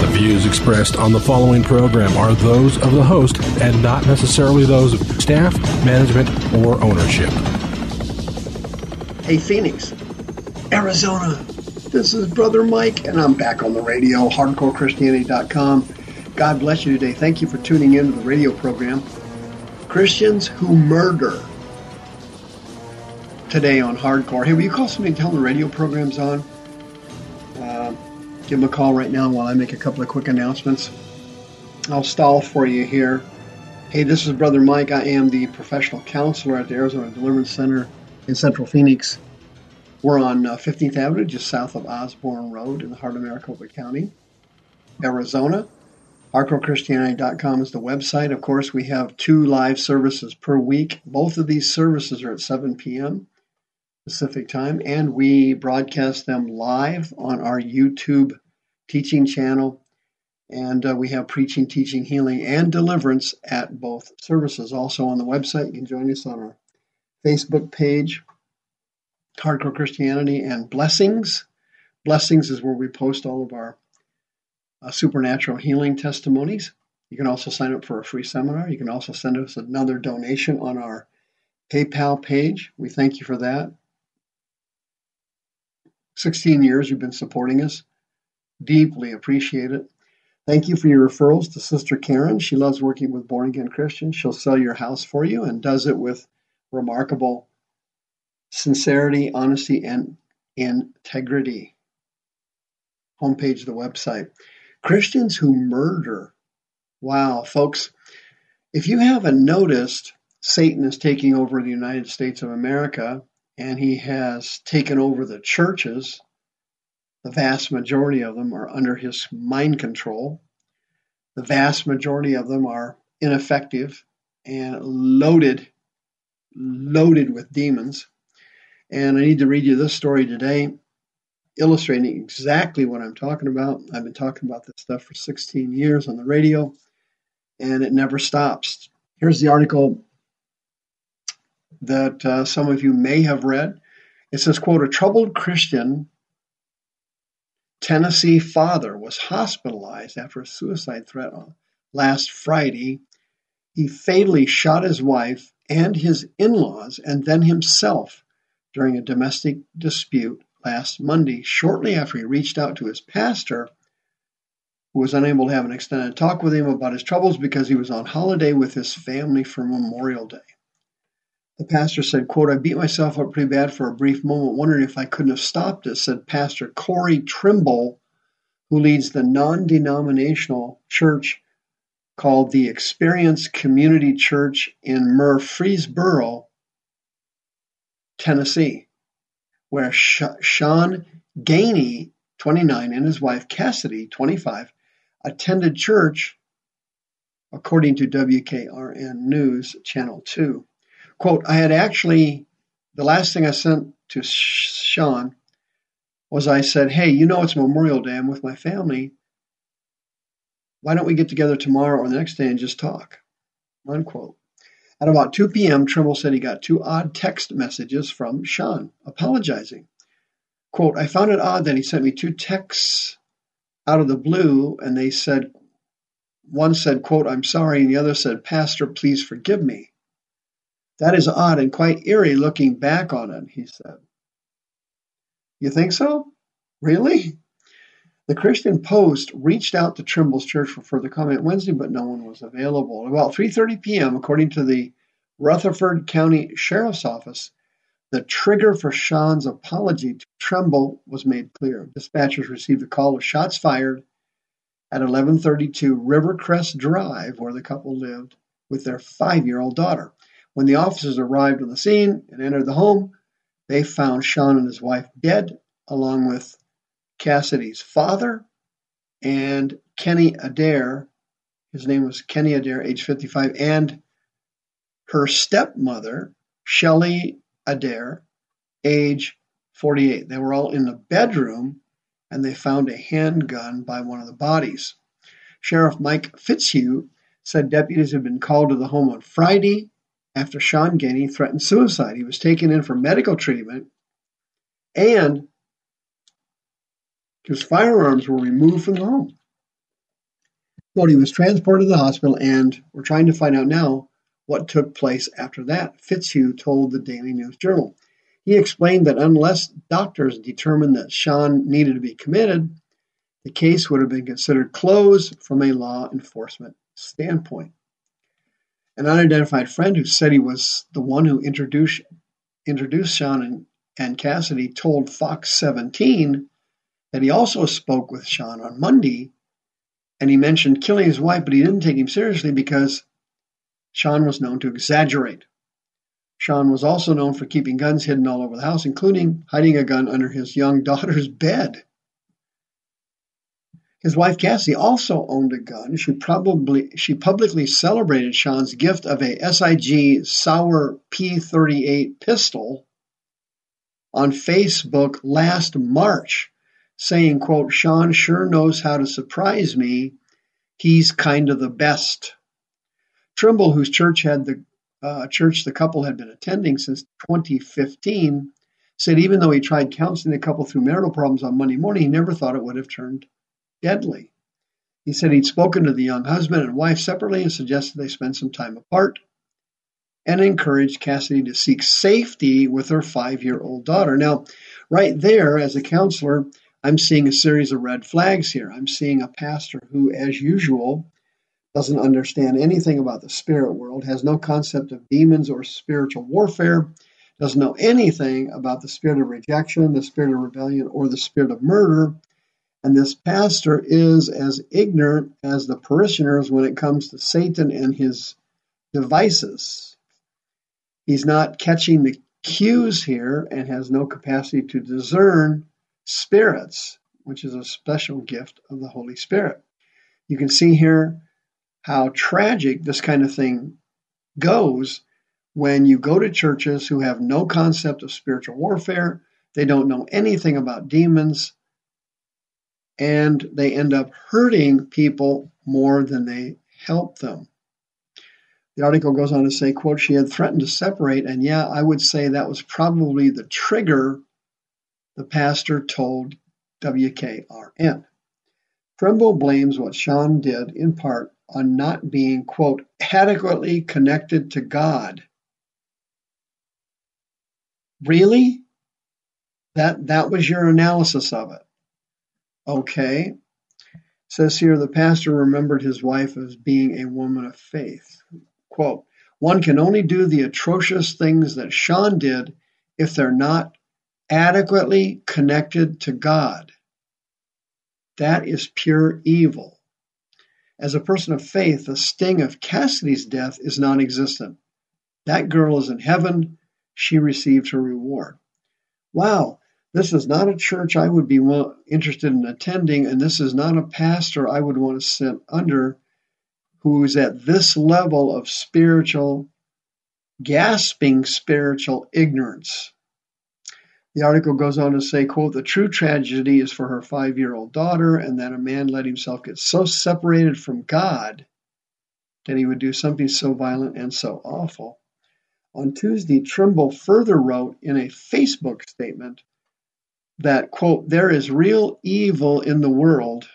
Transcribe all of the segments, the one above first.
The views expressed on the following program are those of the host and not necessarily those of staff, management, or ownership. Hey, Phoenix, Arizona. This is Brother Mike, and I'm back on the radio, hardcorechristianity.com. God bless you today. Thank you for tuning in to the radio program. Christians who murder today on Hardcore. Hey, will you call somebody and tell them the radio program's on? Uh, give them a call right now while I make a couple of quick announcements. I'll stall for you here. Hey, this is Brother Mike. I am the professional counselor at the Arizona Deliverance Center in Central Phoenix. We're on uh, 15th Avenue, just south of Osborne Road in the heart of Maricopa County, Arizona. HardcoreChristianity.com is the website. Of course, we have two live services per week. Both of these services are at 7 p.m. Pacific time, and we broadcast them live on our YouTube teaching channel. And uh, we have preaching, teaching, healing, and deliverance at both services. Also on the website, you can join us on our Facebook page, Hardcore Christianity and Blessings. Blessings is where we post all of our uh, supernatural healing testimonies. You can also sign up for a free seminar. You can also send us another donation on our PayPal page. We thank you for that. 16 years you've been supporting us. Deeply appreciate it. Thank you for your referrals to Sister Karen. She loves working with born again Christians. She'll sell your house for you and does it with remarkable sincerity, honesty, and integrity. Homepage of the website. Christians who murder. Wow, folks, if you haven't noticed, Satan is taking over the United States of America and he has taken over the churches. The vast majority of them are under his mind control. The vast majority of them are ineffective and loaded, loaded with demons. And I need to read you this story today, illustrating exactly what I'm talking about. I've been talking about this stuff for 16 years on the radio, and it never stops. Here's the article that uh, some of you may have read. It says, quote, a troubled Christian Tennessee father was hospitalized after a suicide threat on last Friday. He fatally shot his wife and his in-laws and then himself during a domestic dispute last Monday, shortly after he reached out to his pastor, who was unable to have an extended talk with him about his troubles because he was on holiday with his family for Memorial Day. The pastor said, quote, I beat myself up pretty bad for a brief moment, wondering if I couldn't have stopped it, said Pastor Corey Trimble, who leads the non denominational church called the Experience Community Church in Murfreesboro, Tennessee, where Sean Gainey, 29, and his wife Cassidy, 25, attended church, according to WKRN News Channel 2. Quote, I had actually, the last thing I sent to Sean was I said, hey, you know it's Memorial Day. I'm with my family. Why don't we get together tomorrow or the next day and just talk? Unquote. At about 2 p.m., Trimble said he got two odd text messages from Sean apologizing. Quote, I found it odd that he sent me two texts out of the blue and they said, one said, quote, I'm sorry, and the other said, Pastor, please forgive me. That is odd and quite eerie looking back on it, he said. You think so? Really? The Christian Post reached out to Trimble's church for further comment Wednesday, but no one was available. About 3:30 p.m., according to the Rutherford County Sheriff's Office, the trigger for Sean's apology to Trimble was made clear. Dispatchers received a call of shots fired at 1132 Rivercrest Drive, where the couple lived with their five-year-old daughter. When the officers arrived on the scene and entered the home, they found Sean and his wife dead along with Cassidy's father and Kenny Adair. His name was Kenny Adair, age 55, and her stepmother, Shelley Adair, age 48. They were all in the bedroom and they found a handgun by one of the bodies. Sheriff Mike Fitzhugh said deputies had been called to the home on Friday after Sean Gainey threatened suicide. He was taken in for medical treatment and his firearms were removed from the home. Well, he was transported to the hospital, and we're trying to find out now what took place after that. Fitzhugh told the Daily News Journal. He explained that unless doctors determined that Sean needed to be committed, the case would have been considered closed from a law enforcement standpoint. An unidentified friend who said he was the one who introduced introduced Sean and, and Cassidy told Fox 17 that he also spoke with Sean on Monday and he mentioned killing his wife, but he didn't take him seriously because Sean was known to exaggerate. Sean was also known for keeping guns hidden all over the house, including hiding a gun under his young daughter's bed. His wife Cassie also owned a gun. She probably she publicly celebrated Sean's gift of a SIG Sauer P38 pistol on Facebook last March, saying, quote, Sean sure knows how to surprise me. He's kind of the best. Trimble, whose church had the uh, church the couple had been attending since 2015, said even though he tried counseling the couple through marital problems on Monday morning, he never thought it would have turned deadly. He said he'd spoken to the young husband and wife separately and suggested they spend some time apart and encouraged Cassidy to seek safety with her five year old daughter. Now, right there, as a counselor, I'm seeing a series of red flags here. I'm seeing a pastor who, as usual, doesn't understand anything about the spirit world, has no concept of demons or spiritual warfare, doesn't know anything about the spirit of rejection, the spirit of rebellion, or the spirit of murder. And this pastor is as ignorant as the parishioners when it comes to Satan and his devices. He's not catching the cues here and has no capacity to discern spirits, which is a special gift of the Holy Spirit. You can see here how tragic this kind of thing goes when you go to churches who have no concept of spiritual warfare, they don't know anything about demons, and they end up hurting people more than they help them. The article goes on to say, quote, she had threatened to separate, and yeah, I would say that was probably the trigger the pastor told WKRN. Trimble blames what Sean did in part on not being, quote, adequately connected to God. Really? That that was your analysis of it. Okay. says here the pastor remembered his wife as being a woman of faith. Quote, one can only do the atrocious things that Sean did if they're not adequately connected to God. That is pure evil. As a person of faith, the sting of Cassidy's death is non existent. That girl is in heaven. She received her reward. Wow, this is not a church I would be interested in attending, and this is not a pastor I would want to sit under who is at this level of spiritual, gasping spiritual ignorance. The article goes on to say, quote, the true tragedy is for her five-year-old daughter and that a man let himself get so separated from God that he would do something so violent and so awful. On Tuesday, Trimble further wrote in a Facebook statement that, quote, there is real evil in the world.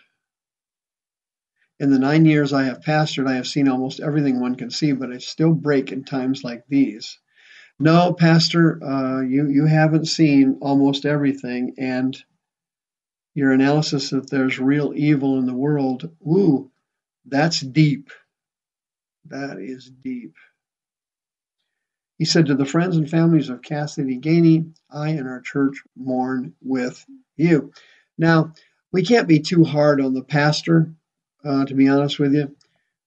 In the nine years I have pastored, I have seen almost everything one can see, but I still break in times like these. No, Pastor, uh, you you haven't seen almost everything, and your analysis that there's real evil in the world, woo, that's deep. That is deep. He said to the friends and families of Cassidy Gainey, I and our church mourn with you. Now, we can't be too hard on the pastor, uh, to be honest with you.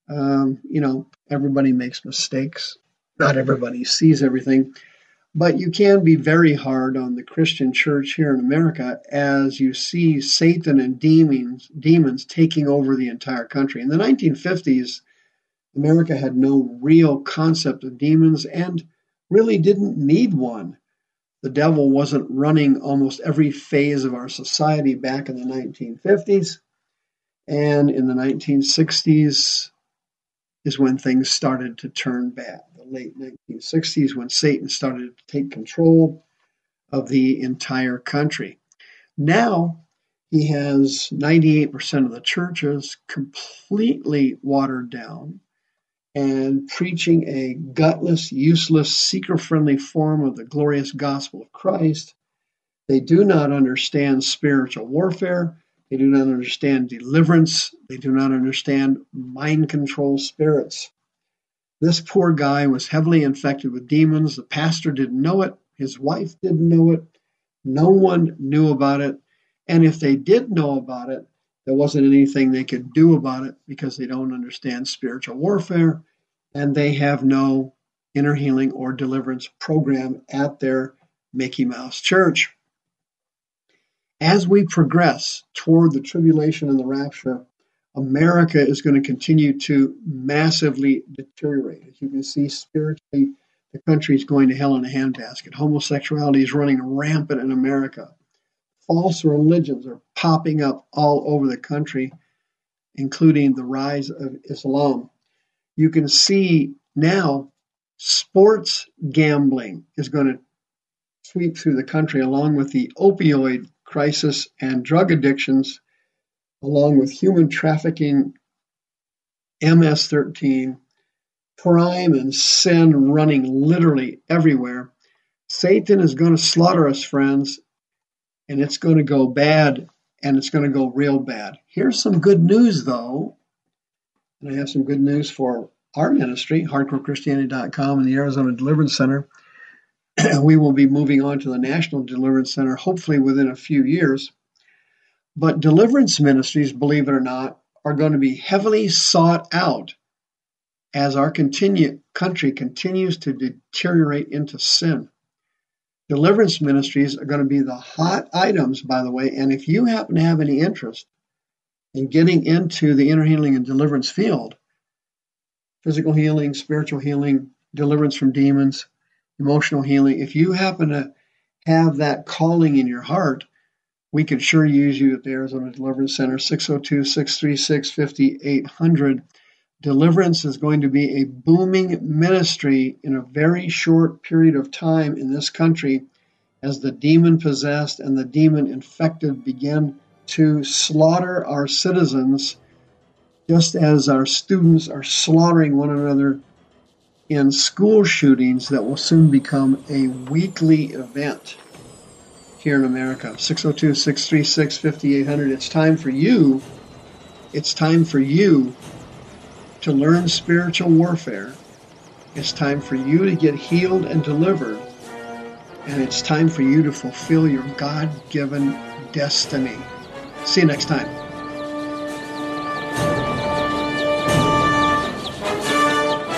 Um, you know, everybody makes mistakes not everybody sees everything. But you can be very hard on the Christian church here in America as you see Satan and demons, demons taking over the entire country. In the 1950s, America had no real concept of demons and really didn't need one. The devil wasn't running almost every phase of our society back in the 1950s. And in the 1960s is when things started to turn bad The late 1960s when Satan started to take control of the entire country. Now he has 98% of the churches completely watered down and preaching a gutless, useless, seeker friendly form of the glorious gospel of Christ. They do not understand spiritual warfare. They do not understand deliverance. They do not understand mind control spirits. This poor guy was heavily infected with demons. The pastor didn't know it. His wife didn't know it. No one knew about it. And if they did know about it, there wasn't anything they could do about it because they don't understand spiritual warfare and they have no inner healing or deliverance program at their Mickey Mouse church. As we progress toward the tribulation and the rapture, America is going to continue to massively deteriorate. As you can see, spiritually, the country is going to hell in a handbasket. Homosexuality is running rampant in America. False religions are popping up all over the country, including the rise of Islam. You can see now sports gambling is going to sweep through the country along with the opioid crisis and drug addictions along with human trafficking, MS 13, crime and sin running literally everywhere. Satan is going to slaughter us, friends, and it's going to go bad, and it's going to go real bad. Here's some good news, though. And I have some good news for our ministry, hardcorechristianity.com and the Arizona Deliverance Center. we will be moving on to the National Deliverance Center hopefully within a few years. But deliverance ministries, believe it or not, are going to be heavily sought out as our continue, country continues to deteriorate into sin. Deliverance ministries are going to be the hot items, by the way, and if you happen to have any interest in getting into the inner healing and deliverance field, physical healing, spiritual healing, deliverance from demons, emotional healing, if you happen to have that calling in your heart, we could sure use you at the Arizona Deliverance Center, 602 636 5800. Deliverance is going to be a booming ministry in a very short period of time in this country as the demon possessed and the demon infected begin to slaughter our citizens, just as our students are slaughtering one another in school shootings that will soon become a weekly event here in America. 602 636 5800. It's time for you. It's time for you to learn spiritual warfare. It's time for you to get healed and delivered. And it's time for you to fulfill your God given destiny. See you next time.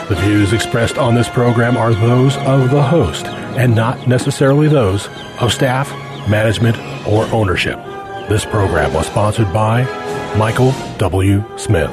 The views expressed on this program are those of the host and not necessarily those of staff management, or ownership. This program was sponsored by Michael W. Smith.